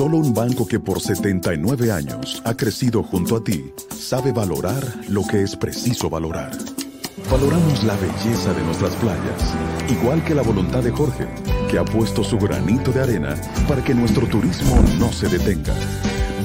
Solo un banco que por 79 años ha crecido junto a ti sabe valorar lo que es preciso valorar. Valoramos la belleza de nuestras playas, igual que la voluntad de Jorge, que ha puesto su granito de arena para que nuestro turismo no se detenga.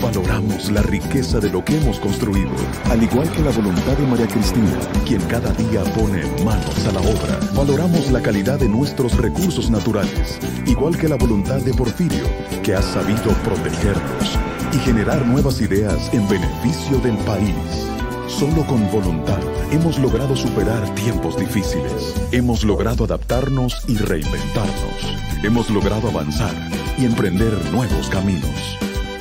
Valoramos la riqueza de lo que hemos construido, al igual que la voluntad de María Cristina, quien cada día pone manos a la obra. Valoramos la calidad de nuestros recursos naturales, igual que la voluntad de Porfirio, que ha sabido protegerlos y generar nuevas ideas en beneficio del país. Solo con voluntad hemos logrado superar tiempos difíciles. Hemos logrado adaptarnos y reinventarnos. Hemos logrado avanzar y emprender nuevos caminos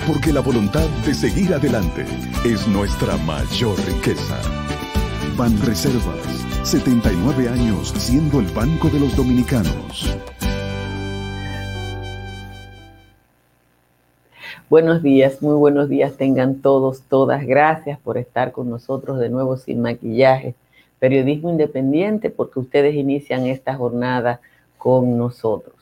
porque la voluntad de seguir adelante es nuestra mayor riqueza. Ban Reservas, 79 años siendo el banco de los dominicanos. Buenos días, muy buenos días tengan todos, todas. Gracias por estar con nosotros de nuevo sin maquillaje. Periodismo independiente porque ustedes inician esta jornada con nosotros.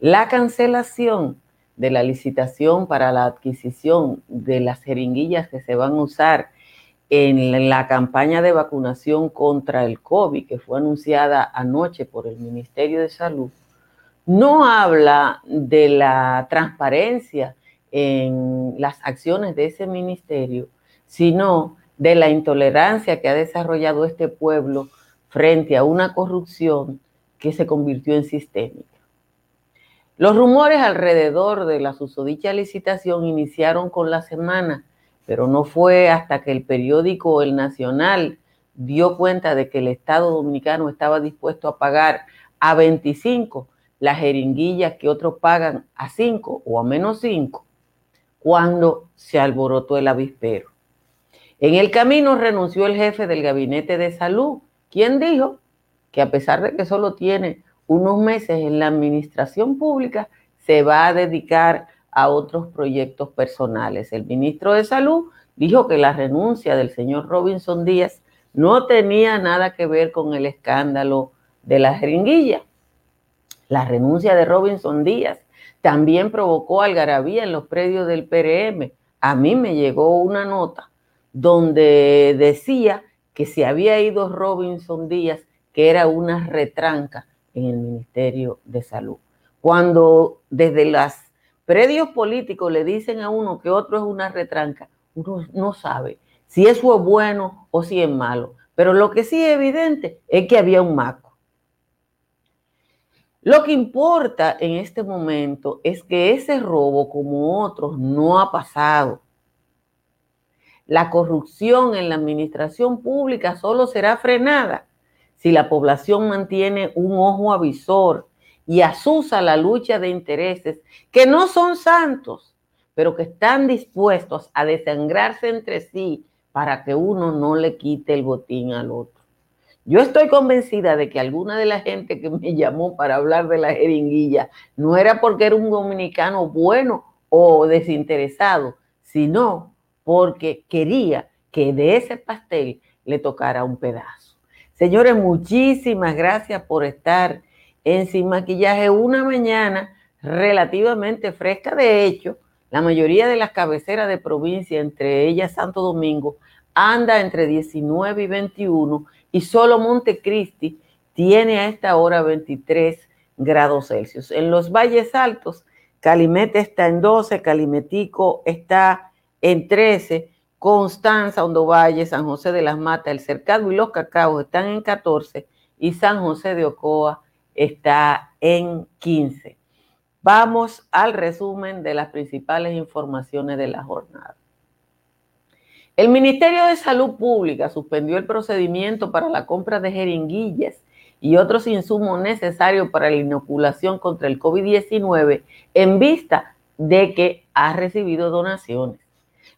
La cancelación de la licitación para la adquisición de las jeringuillas que se van a usar en la campaña de vacunación contra el COVID que fue anunciada anoche por el Ministerio de Salud, no habla de la transparencia en las acciones de ese ministerio, sino de la intolerancia que ha desarrollado este pueblo frente a una corrupción que se convirtió en sistémica. Los rumores alrededor de la susodicha licitación iniciaron con la semana, pero no fue hasta que el periódico El Nacional dio cuenta de que el Estado Dominicano estaba dispuesto a pagar a 25 las jeringuillas que otros pagan a 5 o a menos 5, cuando se alborotó el avispero. En el camino renunció el jefe del gabinete de salud, quien dijo que a pesar de que solo tiene unos meses en la administración pública, se va a dedicar a otros proyectos personales. El ministro de Salud dijo que la renuncia del señor Robinson Díaz no tenía nada que ver con el escándalo de la jeringuilla. La renuncia de Robinson Díaz también provocó algarabía en los predios del PRM. A mí me llegó una nota donde decía que se había ido Robinson Díaz, que era una retranca en el Ministerio de Salud. Cuando desde los predios políticos le dicen a uno que otro es una retranca, uno no sabe si eso es bueno o si es malo. Pero lo que sí es evidente es que había un maco. Lo que importa en este momento es que ese robo, como otros, no ha pasado. La corrupción en la administración pública solo será frenada si la población mantiene un ojo avisor y asusa la lucha de intereses que no son santos, pero que están dispuestos a desangrarse entre sí para que uno no le quite el botín al otro. Yo estoy convencida de que alguna de la gente que me llamó para hablar de la jeringuilla no era porque era un dominicano bueno o desinteresado, sino porque quería que de ese pastel le tocara un pedazo. Señores, muchísimas gracias por estar en Sin Maquillaje una mañana relativamente fresca. De hecho, la mayoría de las cabeceras de provincia, entre ellas Santo Domingo, anda entre 19 y 21 y solo Montecristi tiene a esta hora 23 grados Celsius. En los valles altos, Calimete está en 12, Calimetico está en 13 Constanza, Hondo Valle, San José de las Matas, El Cercado y Los Cacaos están en 14 y San José de Ocoa está en 15. Vamos al resumen de las principales informaciones de la jornada. El Ministerio de Salud Pública suspendió el procedimiento para la compra de jeringuillas y otros insumos necesarios para la inoculación contra el COVID-19 en vista de que ha recibido donaciones.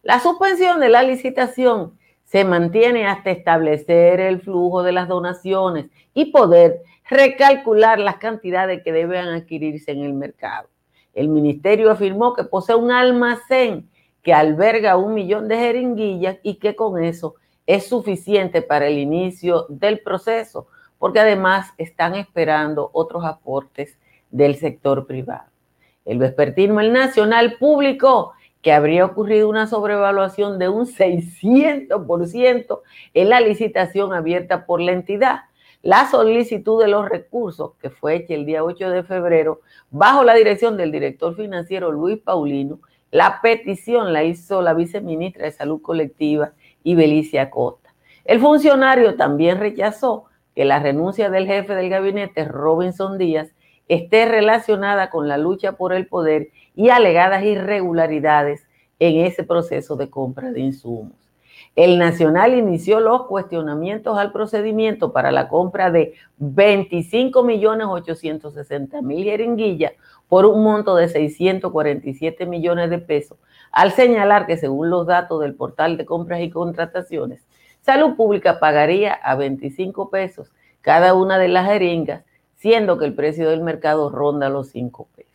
La suspensión de la licitación se mantiene hasta establecer el flujo de las donaciones y poder recalcular las cantidades que deben adquirirse en el mercado. El ministerio afirmó que posee un almacén que alberga un millón de jeringuillas y que con eso es suficiente para el inicio del proceso, porque además están esperando otros aportes del sector privado. El vespertino El Nacional publicó que habría ocurrido una sobrevaluación de un 600% en la licitación abierta por la entidad. La solicitud de los recursos, que fue hecha el día 8 de febrero, bajo la dirección del director financiero Luis Paulino, la petición la hizo la viceministra de Salud Colectiva, Ibelicia Costa. El funcionario también rechazó que la renuncia del jefe del gabinete, Robinson Díaz, esté relacionada con la lucha por el poder y alegadas irregularidades en ese proceso de compra de insumos. El Nacional inició los cuestionamientos al procedimiento para la compra de 25.860.000 jeringuillas por un monto de 647 millones de pesos, al señalar que según los datos del portal de compras y contrataciones, Salud Pública pagaría a 25 pesos cada una de las jeringas, siendo que el precio del mercado ronda los 5 pesos.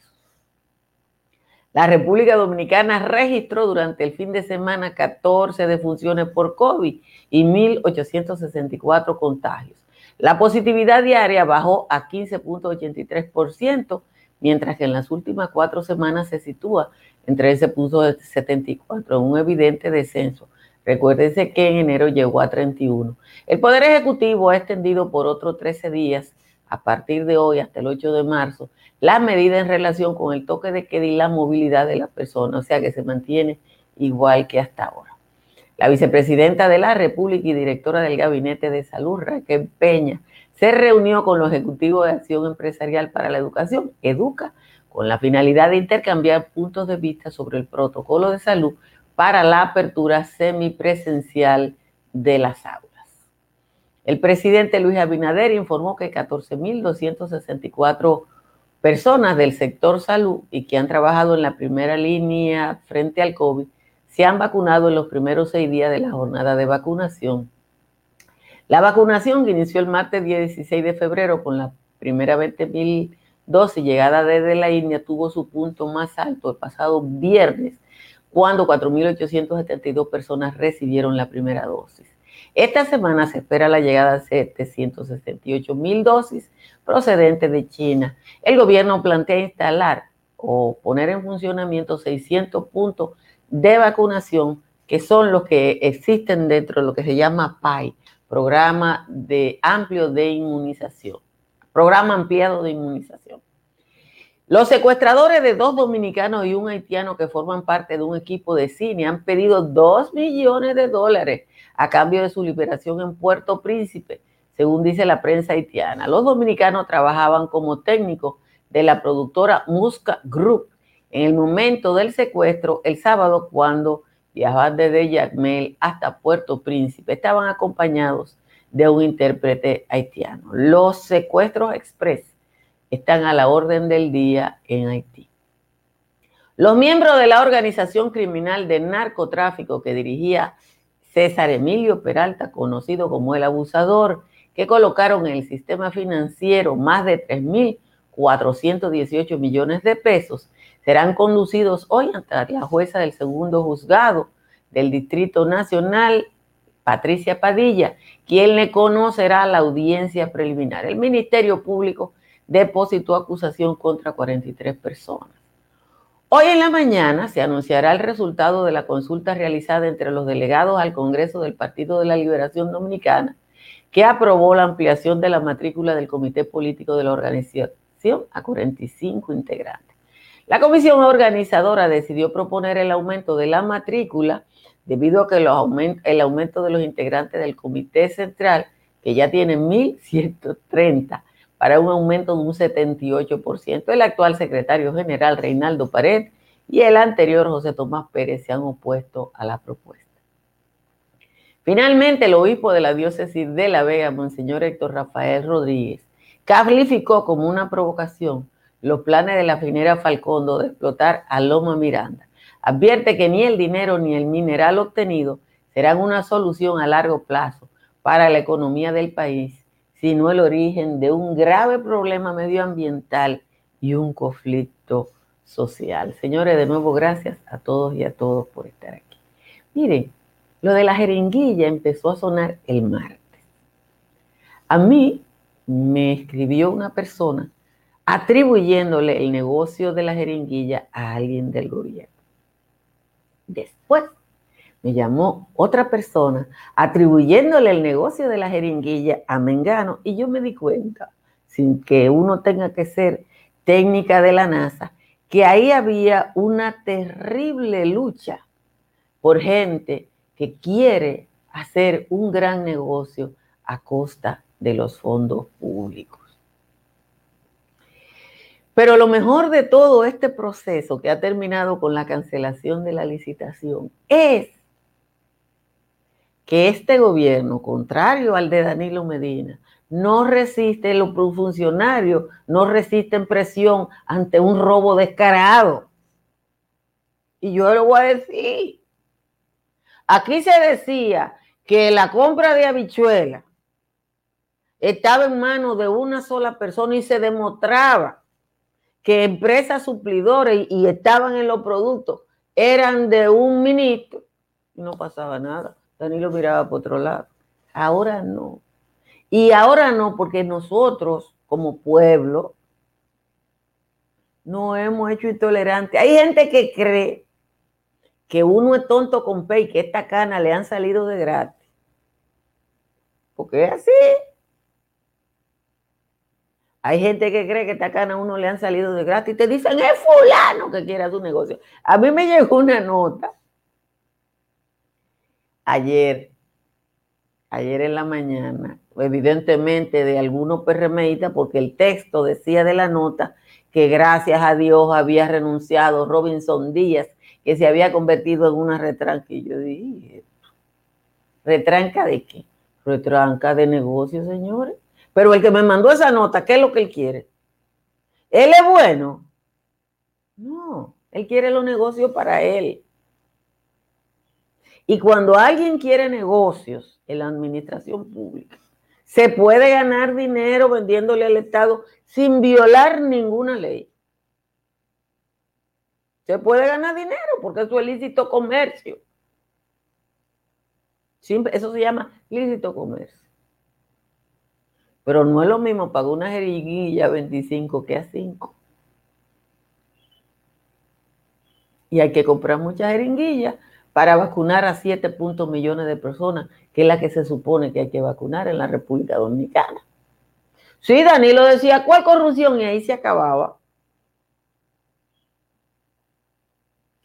La República Dominicana registró durante el fin de semana 14 defunciones por COVID y 1.864 contagios. La positividad diaria bajó a 15.83%, mientras que en las últimas cuatro semanas se sitúa en 13.74, un evidente descenso. Recuérdense que en enero llegó a 31. El Poder Ejecutivo ha extendido por otros 13 días, a partir de hoy hasta el 8 de marzo, la medida en relación con el toque de queda y la movilidad de las personas, o sea que se mantiene igual que hasta ahora. La vicepresidenta de la República y directora del Gabinete de Salud, Raquel Peña, se reunió con los ejecutivos de Acción Empresarial para la Educación, EDUCA, con la finalidad de intercambiar puntos de vista sobre el protocolo de salud para la apertura semipresencial de las aulas. El presidente Luis Abinader informó que 14.264 personas del sector salud y que han trabajado en la primera línea frente al COVID se han vacunado en los primeros seis días de la jornada de vacunación. La vacunación que inició el martes 16 de febrero con la primera 20.000 dosis llegada desde la India tuvo su punto más alto el pasado viernes, cuando 4.872 personas recibieron la primera dosis. Esta semana se espera la llegada de 768 mil dosis procedentes de China. El gobierno plantea instalar o poner en funcionamiento 600 puntos de vacunación que son los que existen dentro de lo que se llama PAI, Programa de Amplio de Inmunización, Programa Ampliado de Inmunización. Los secuestradores de dos dominicanos y un haitiano que forman parte de un equipo de cine han pedido 2 millones de dólares a cambio de su liberación en Puerto Príncipe, según dice la prensa haitiana. Los dominicanos trabajaban como técnicos de la productora Musca Group en el momento del secuestro el sábado cuando viajaban desde Yacmel hasta Puerto Príncipe. Estaban acompañados de un intérprete haitiano. Los secuestros express están a la orden del día en Haití. Los miembros de la organización criminal de narcotráfico que dirigía César Emilio Peralta, conocido como el abusador, que colocaron en el sistema financiero más de 3.418 millones de pesos, serán conducidos hoy ante la jueza del segundo juzgado del Distrito Nacional, Patricia Padilla, quien le conocerá la audiencia preliminar. El Ministerio Público depositó acusación contra 43 personas. Hoy en la mañana se anunciará el resultado de la consulta realizada entre los delegados al Congreso del Partido de la Liberación Dominicana, que aprobó la ampliación de la matrícula del Comité Político de la organización a 45 integrantes. La comisión organizadora decidió proponer el aumento de la matrícula debido a que el aumento de los integrantes del Comité Central, que ya tiene 1.130, para un aumento de un 78%. El actual secretario general Reinaldo Pared y el anterior José Tomás Pérez se han opuesto a la propuesta. Finalmente, el obispo de la diócesis de La Vega, Monseñor Héctor Rafael Rodríguez, calificó como una provocación los planes de la finera Falcondo de explotar a Loma Miranda. Advierte que ni el dinero ni el mineral obtenido serán una solución a largo plazo para la economía del país sino el origen de un grave problema medioambiental y un conflicto social. Señores, de nuevo, gracias a todos y a todos por estar aquí. Miren, lo de la jeringuilla empezó a sonar el martes. A mí me escribió una persona atribuyéndole el negocio de la jeringuilla a alguien del gobierno. Después me llamó otra persona atribuyéndole el negocio de la jeringuilla a Mengano y yo me di cuenta, sin que uno tenga que ser técnica de la NASA, que ahí había una terrible lucha por gente que quiere hacer un gran negocio a costa de los fondos públicos. Pero lo mejor de todo este proceso que ha terminado con la cancelación de la licitación es que este gobierno, contrario al de Danilo Medina, no resiste, los funcionarios no resisten presión ante un robo descarado. Y yo lo voy a decir. Aquí se decía que la compra de habichuela estaba en manos de una sola persona y se demostraba que empresas suplidores y estaban en los productos eran de un ministro y no pasaba nada. Danilo miraba por otro lado. Ahora no. Y ahora no, porque nosotros como pueblo no hemos hecho intolerante. Hay gente que cree que uno es tonto con pay, que esta cana le han salido de gratis. Porque es así. Hay gente que cree que esta cana a uno le han salido de gratis y te dicen, es fulano que quiere su negocio. A mí me llegó una nota ayer, ayer en la mañana, evidentemente de algunos PRMistas, porque el texto decía de la nota que gracias a Dios había renunciado Robinson Díaz, que se había convertido en una retranca. Y yo dije, ¿retranca de qué? Retranca de negocio, señores. Pero el que me mandó esa nota, ¿qué es lo que él quiere? ¿Él es bueno? No, él quiere los negocios para él. Y cuando alguien quiere negocios en la administración pública, se puede ganar dinero vendiéndole al Estado sin violar ninguna ley. Se puede ganar dinero porque es lícito comercio. Eso se llama lícito comercio. Pero no es lo mismo pagar una jeringuilla a 25 que a 5. Y hay que comprar muchas jeringuillas para vacunar a 7 puntos millones de personas, que es la que se supone que hay que vacunar en la República Dominicana. Sí, Danilo decía, ¿cuál corrupción? Y ahí se acababa.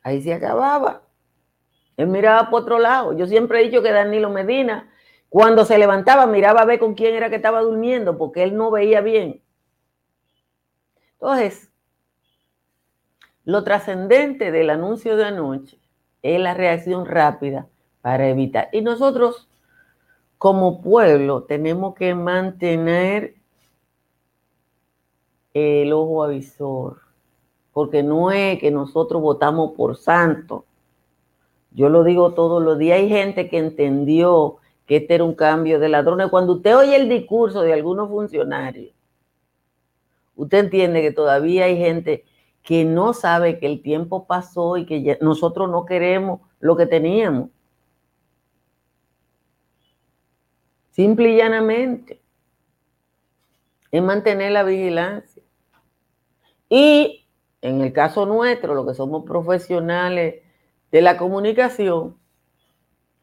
Ahí se acababa. Él miraba por otro lado. Yo siempre he dicho que Danilo Medina, cuando se levantaba, miraba a ver con quién era que estaba durmiendo, porque él no veía bien. Entonces, lo trascendente del anuncio de anoche es la reacción rápida para evitar. Y nosotros, como pueblo, tenemos que mantener el ojo avisor, porque no es que nosotros votamos por santo. Yo lo digo todos los días. Hay gente que entendió que este era un cambio de ladrones. Cuando usted oye el discurso de algunos funcionarios, usted entiende que todavía hay gente que no sabe que el tiempo pasó y que nosotros no queremos lo que teníamos. Simple y llanamente. Es mantener la vigilancia. Y en el caso nuestro, lo que somos profesionales de la comunicación,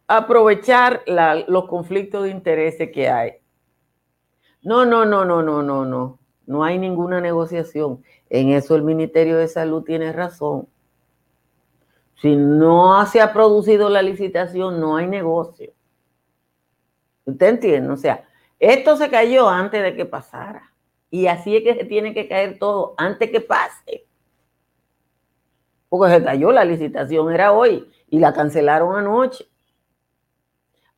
aprovechar los conflictos de intereses que hay. No, no, no, no, no, no, no. No hay ninguna negociación. En eso el Ministerio de Salud tiene razón. Si no se ha producido la licitación, no hay negocio. ¿Usted entiende? O sea, esto se cayó antes de que pasara. Y así es que se tiene que caer todo antes que pase. Porque se cayó la licitación, era hoy, y la cancelaron anoche.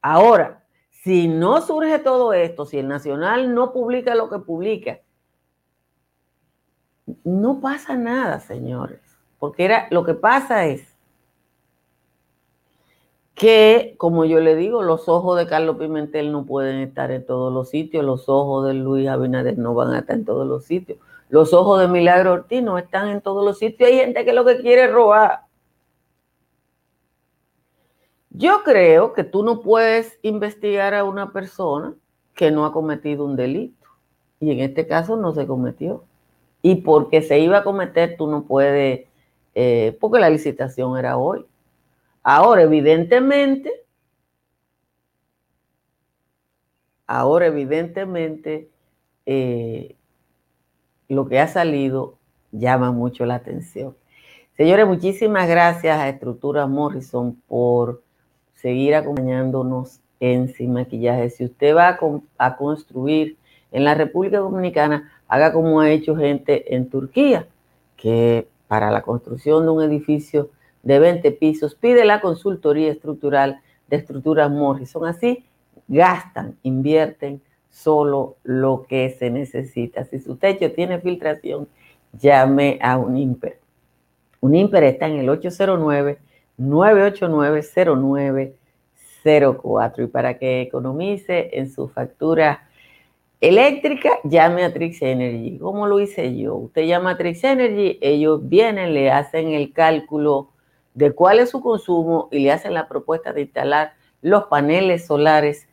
Ahora, si no surge todo esto, si el Nacional no publica lo que publica, no pasa nada, señores, porque era, lo que pasa es que, como yo le digo, los ojos de Carlos Pimentel no pueden estar en todos los sitios, los ojos de Luis Abinader no van a estar en todos los sitios, los ojos de Milagro Ortiz no están en todos los sitios, hay gente que lo que quiere robar. Yo creo que tú no puedes investigar a una persona que no ha cometido un delito, y en este caso no se cometió. Y porque se iba a cometer, tú no puedes, eh, porque la licitación era hoy. Ahora, evidentemente, ahora evidentemente eh, lo que ha salido llama mucho la atención. Señores, muchísimas gracias a Estructura Morrison por seguir acompañándonos en Sin Maquillaje. Si usted va a, construir en la República Dominicana, haga como ha hecho gente en Turquía, que para la construcción de un edificio de 20 pisos pide la consultoría estructural de Estructuras Morrison. Así gastan, invierten solo lo que se necesita. Si su techo tiene filtración, llame a un IMPER. Un IMPER está en el 809-989-0904. Y para que economice en su factura eléctrica, llame a Trix Energy. ¿Cómo lo hice yo? Usted llama a Trix Energy, ellos vienen, le hacen el cálculo de cuál es su consumo y le hacen la propuesta de instalar los paneles solares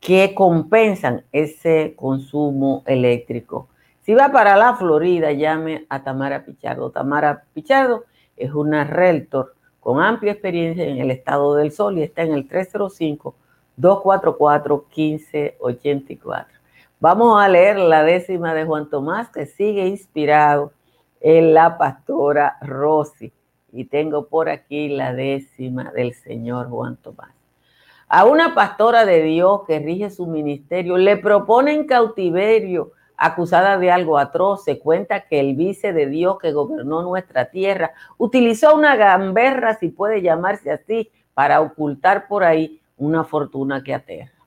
que compensan ese consumo eléctrico. Si va para la Florida, llame a Tamara Pichardo. Tamara Pichardo es una realtor con amplia experiencia en el estado del sol y está en el 305-244-1584. Vamos a leer la décima de Juan Tomás, que sigue inspirado en la pastora Rosy. Y tengo por aquí la décima del señor Juan Tomás. A una pastora de Dios que rige su ministerio le proponen cautiverio acusada de algo atroz. Se cuenta que el vice de Dios que gobernó nuestra tierra utilizó una gamberra, si puede llamarse así, para ocultar por ahí una fortuna que aterra.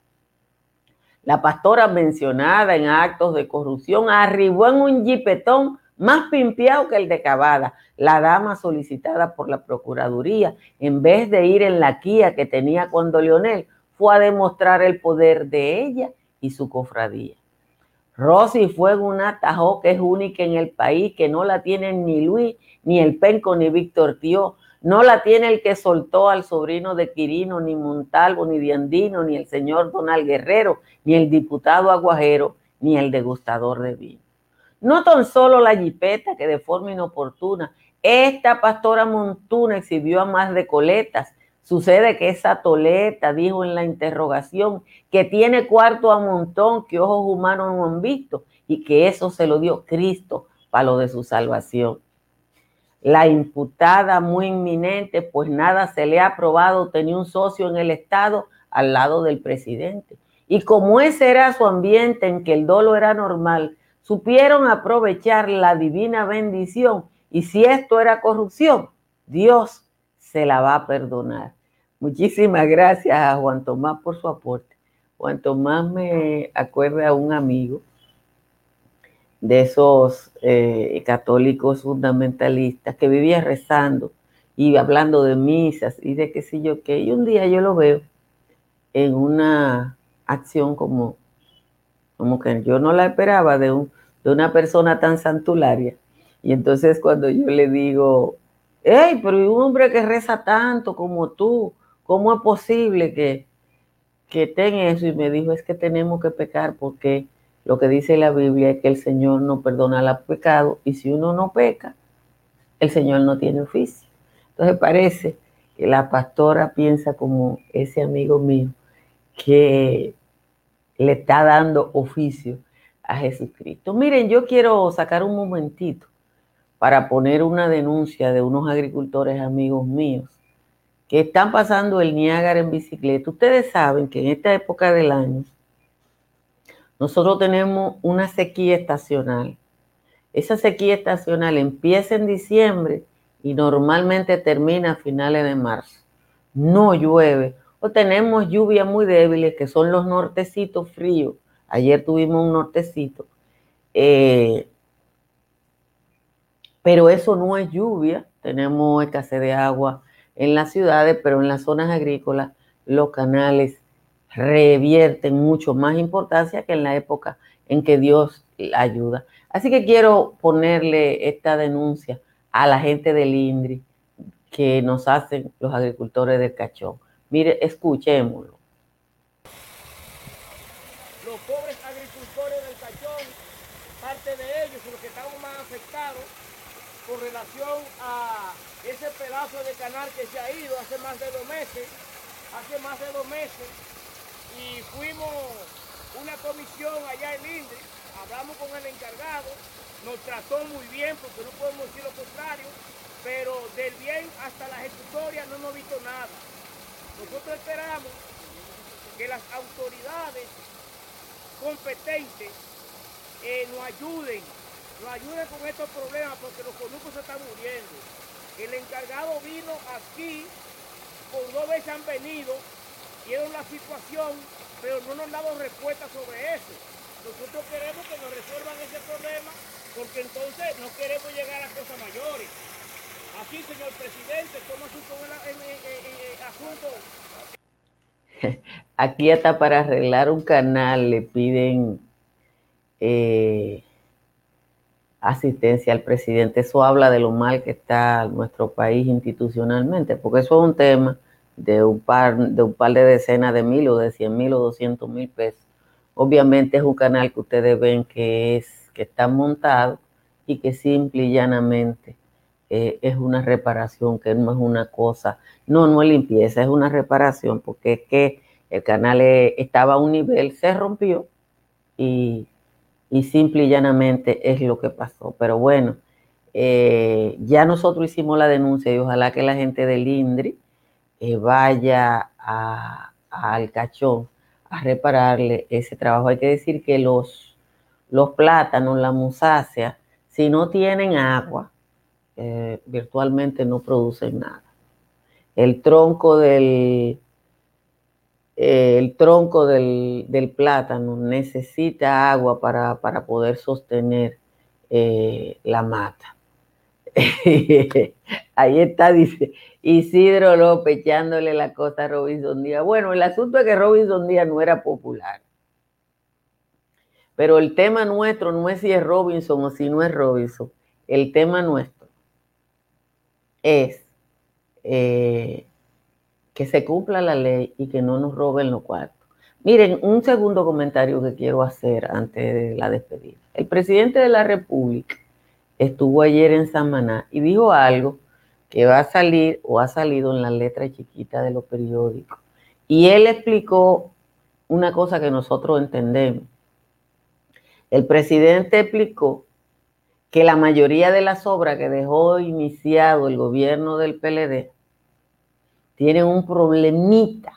La pastora mencionada en actos de corrupción arribó en un jipetón más pimpeado que el de Cavada, la dama solicitada por la Procuraduría, en vez de ir en la Kia que tenía cuando Leonel, fue a demostrar el poder de ella y su cofradía. Rosy fue una tajó que es única en el país, que no la tienen ni Luis, ni el Penco, ni Víctor Tío. No la tiene el que soltó al sobrino de Quirino, ni Montalvo, ni Diandino, ni el señor Donal Guerrero, ni el diputado Aguajero, ni el degustador de vino. No tan solo la jipeta que de forma inoportuna, esta pastora Montuna exhibió a más de coletas. Sucede que esa toleta dijo en la interrogación que tiene cuarto a montón que ojos humanos no han visto y que eso se lo dio Cristo para lo de su salvación. La imputada muy inminente, pues nada se le ha probado, tenía un socio en el Estado al lado del presidente. Y como ese era su ambiente en que el dolo era normal, supieron aprovechar la divina bendición y si esto era corrupción, Dios se la va a perdonar. Muchísimas gracias a Juan Tomás por su aporte. Juan Tomás me acuerda a un amigo de esos eh, católicos fundamentalistas que vivía rezando y hablando de misas y de qué sé yo qué. Y un día yo lo veo en una acción como como que yo no la esperaba de, un, de una persona tan santularia. Y entonces cuando yo le digo, hey, pero un hombre que reza tanto como tú, ¿cómo es posible que, que tenga eso? Y me dijo, es que tenemos que pecar porque lo que dice la Biblia es que el Señor no perdona los pecados y si uno no peca, el Señor no tiene oficio. Entonces parece que la pastora piensa como ese amigo mío, que le está dando oficio a Jesucristo. Miren, yo quiero sacar un momentito para poner una denuncia de unos agricultores amigos míos que están pasando el Niágara en bicicleta. Ustedes saben que en esta época del año nosotros tenemos una sequía estacional. Esa sequía estacional empieza en diciembre y normalmente termina a finales de marzo. No llueve o tenemos lluvias muy débiles, que son los nortecitos fríos. Ayer tuvimos un nortecito. Eh, pero eso no es lluvia. Tenemos escasez de agua en las ciudades, pero en las zonas agrícolas los canales revierten mucho más importancia que en la época en que Dios ayuda. Así que quiero ponerle esta denuncia a la gente del INDRI que nos hacen los agricultores del cachón. Mire, escuchémoslo. Los pobres agricultores del cachón parte de ellos, los que estamos más afectados con relación a ese pedazo de canal que se ha ido hace más de dos meses, hace más de dos meses, y fuimos una comisión allá en Lindri, hablamos con el encargado, nos trató muy bien, porque no podemos decir lo contrario, pero del bien hasta la ejecutoria no hemos visto nada. Nosotros esperamos que las autoridades competentes eh, nos ayuden, nos ayuden con estos problemas porque los conucos se están muriendo. El encargado vino aquí, por dos veces han venido, vieron la situación, pero no nos dado respuesta sobre eso. Nosotros queremos que nos resuelvan ese problema porque entonces no queremos llegar a cosas mayores. Aquí, señor presidente, ¿cómo el, asunto? Aquí hasta para arreglar un canal le piden eh, asistencia al presidente. Eso habla de lo mal que está nuestro país institucionalmente, porque eso es un tema de un par de, un par de decenas de mil o de cien mil o doscientos mil pesos. Obviamente es un canal que ustedes ven que es que está montado y que simple y llanamente eh, es una reparación, que no es una cosa, no, no es limpieza, es una reparación, porque es que el canal eh, estaba a un nivel, se rompió y, simple y llanamente es lo que pasó. Pero bueno, eh, ya nosotros hicimos la denuncia y ojalá que la gente del INDRI vaya al cachón a repararle ese trabajo. Hay que decir que los, los plátanos, la musácea, si no tienen agua, eh, virtualmente no producen nada. El tronco del, eh, el tronco del, plátano necesita agua para, poder sostener eh, la mata. Ahí está, dice Isidro López echándole la cosa a Robinson Díaz. Bueno, el asunto es que Robinson Díaz no era popular. Pero el tema nuestro no es si es Robinson o si no es Robinson. El tema nuestro es eh, que se cumpla la ley y que no nos roben los cuartos. Miren, un segundo comentario que quiero hacer antes de la despedida. El presidente de la República estuvo ayer en Samaná y dijo algo que va a salir o ha salido en la letra chiquita de los periódicos. Y él explicó una cosa que nosotros entendemos. El presidente explicó que la mayoría de las obras que dejó iniciado el gobierno del PLD tienen un problemita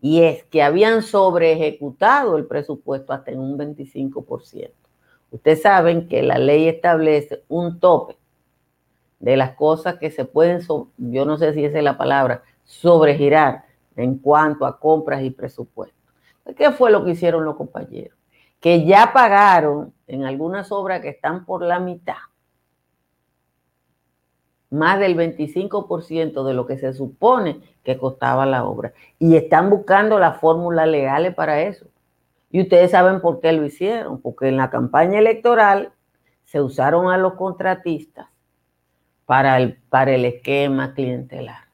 y es que habían sobre ejecutado el presupuesto hasta en un 25%. Ustedes saben que la ley establece un tope de las cosas que se pueden, yo no sé si esa es la palabra, sobregirar en cuanto a compras y presupuestos. ¿Qué fue lo que hicieron los compañeros? Que ya pagaron en algunas obras que están por la mitad, más del 25% de lo que se supone que costaba la obra. Y están buscando las fórmulas legales para eso. Y ustedes saben por qué lo hicieron, porque en la campaña electoral se usaron a los contratistas para el, para el esquema clientelar.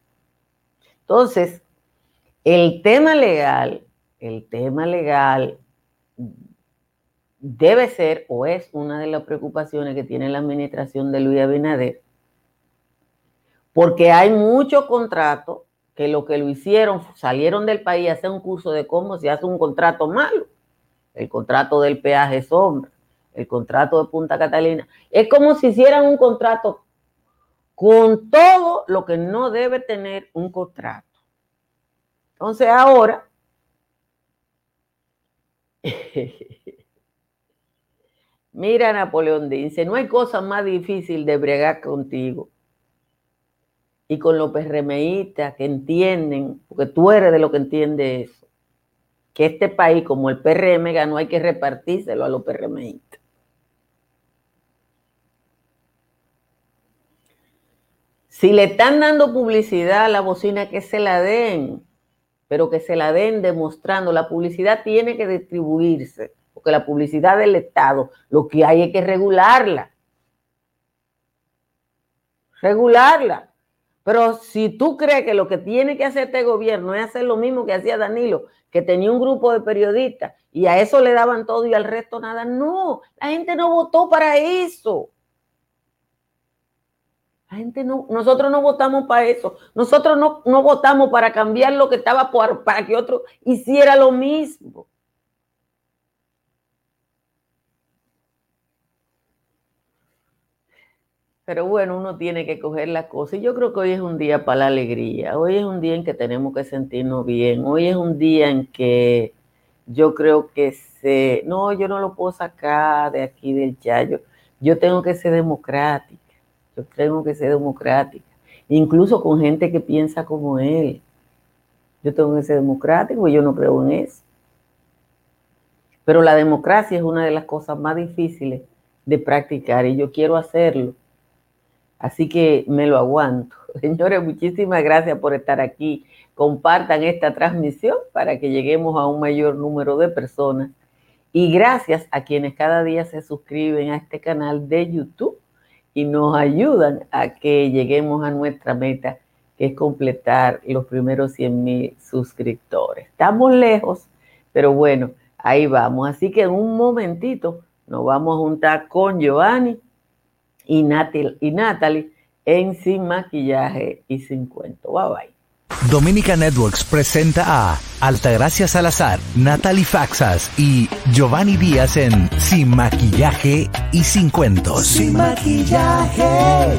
Entonces, el tema legal, el tema legal debe ser o es una de las preocupaciones que tiene la administración de Luis Abinader, porque hay muchos contratos que lo que lo hicieron, salieron del país a hacer un curso de cómo se hace un contrato malo. El contrato del peaje sombra, el contrato de Punta Catalina. Es como si hicieran un contrato con todo lo que no debe tener un contrato. Entonces ahora Mira, Napoleón dice, no hay cosa más difícil de bregar contigo. Y con los PRMistas que entienden, porque tú eres de lo que entiende eso, que este país, como el PRM ganó, hay que repartírselo a los PRMistas. Si le están dando publicidad a la bocina, que se la den, pero que se la den demostrando. La publicidad tiene que distribuirse porque la publicidad del Estado lo que hay es que regularla. Regularla. Pero si tú crees que lo que tiene que hacer este gobierno es hacer lo mismo que hacía Danilo, que tenía un grupo de periodistas y a eso le daban todo y al resto nada, no, la gente no votó para eso. La gente no, nosotros no votamos para eso. Nosotros no, no votamos para cambiar lo que estaba por, para que otro hiciera lo mismo. Pero bueno, uno tiene que coger las cosas. Y yo creo que hoy es un día para la alegría. Hoy es un día en que tenemos que sentirnos bien. Hoy es un día en que yo creo que se... No, yo no lo puedo sacar de aquí del Chayo. Yo tengo que ser democrática. Yo tengo que ser democrática. Incluso con gente que piensa como él. Yo tengo que ser democrático y yo no creo en eso. Pero la democracia es una de las cosas más difíciles de practicar y yo quiero hacerlo. Así que me lo aguanto. Señores, muchísimas gracias por estar aquí. Compartan esta transmisión para que lleguemos a un mayor número de personas. Y gracias a quienes cada día se suscriben a este canal de YouTube y nos ayudan a que lleguemos a nuestra meta, que es completar los primeros 100 mil suscriptores. Estamos lejos, pero bueno, ahí vamos. Así que en un momentito nos vamos a juntar con Giovanni y y Natalie en Sin Maquillaje y Sin Cuento. Bye bye. Dominica Networks presenta a Altagracia Salazar, Natalie Faxas y Giovanni Díaz en Sin Maquillaje y Sin Cuentos. Sin Maquillaje.